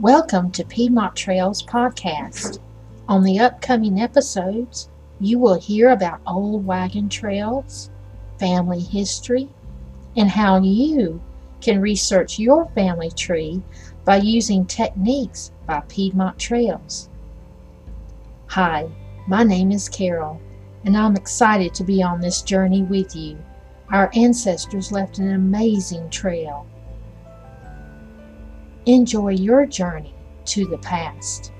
Welcome to Piedmont Trails Podcast. On the upcoming episodes, you will hear about old wagon trails, family history, and how you can research your family tree by using techniques by Piedmont Trails. Hi, my name is Carol, and I'm excited to be on this journey with you. Our ancestors left an amazing trail. Enjoy your journey to the past.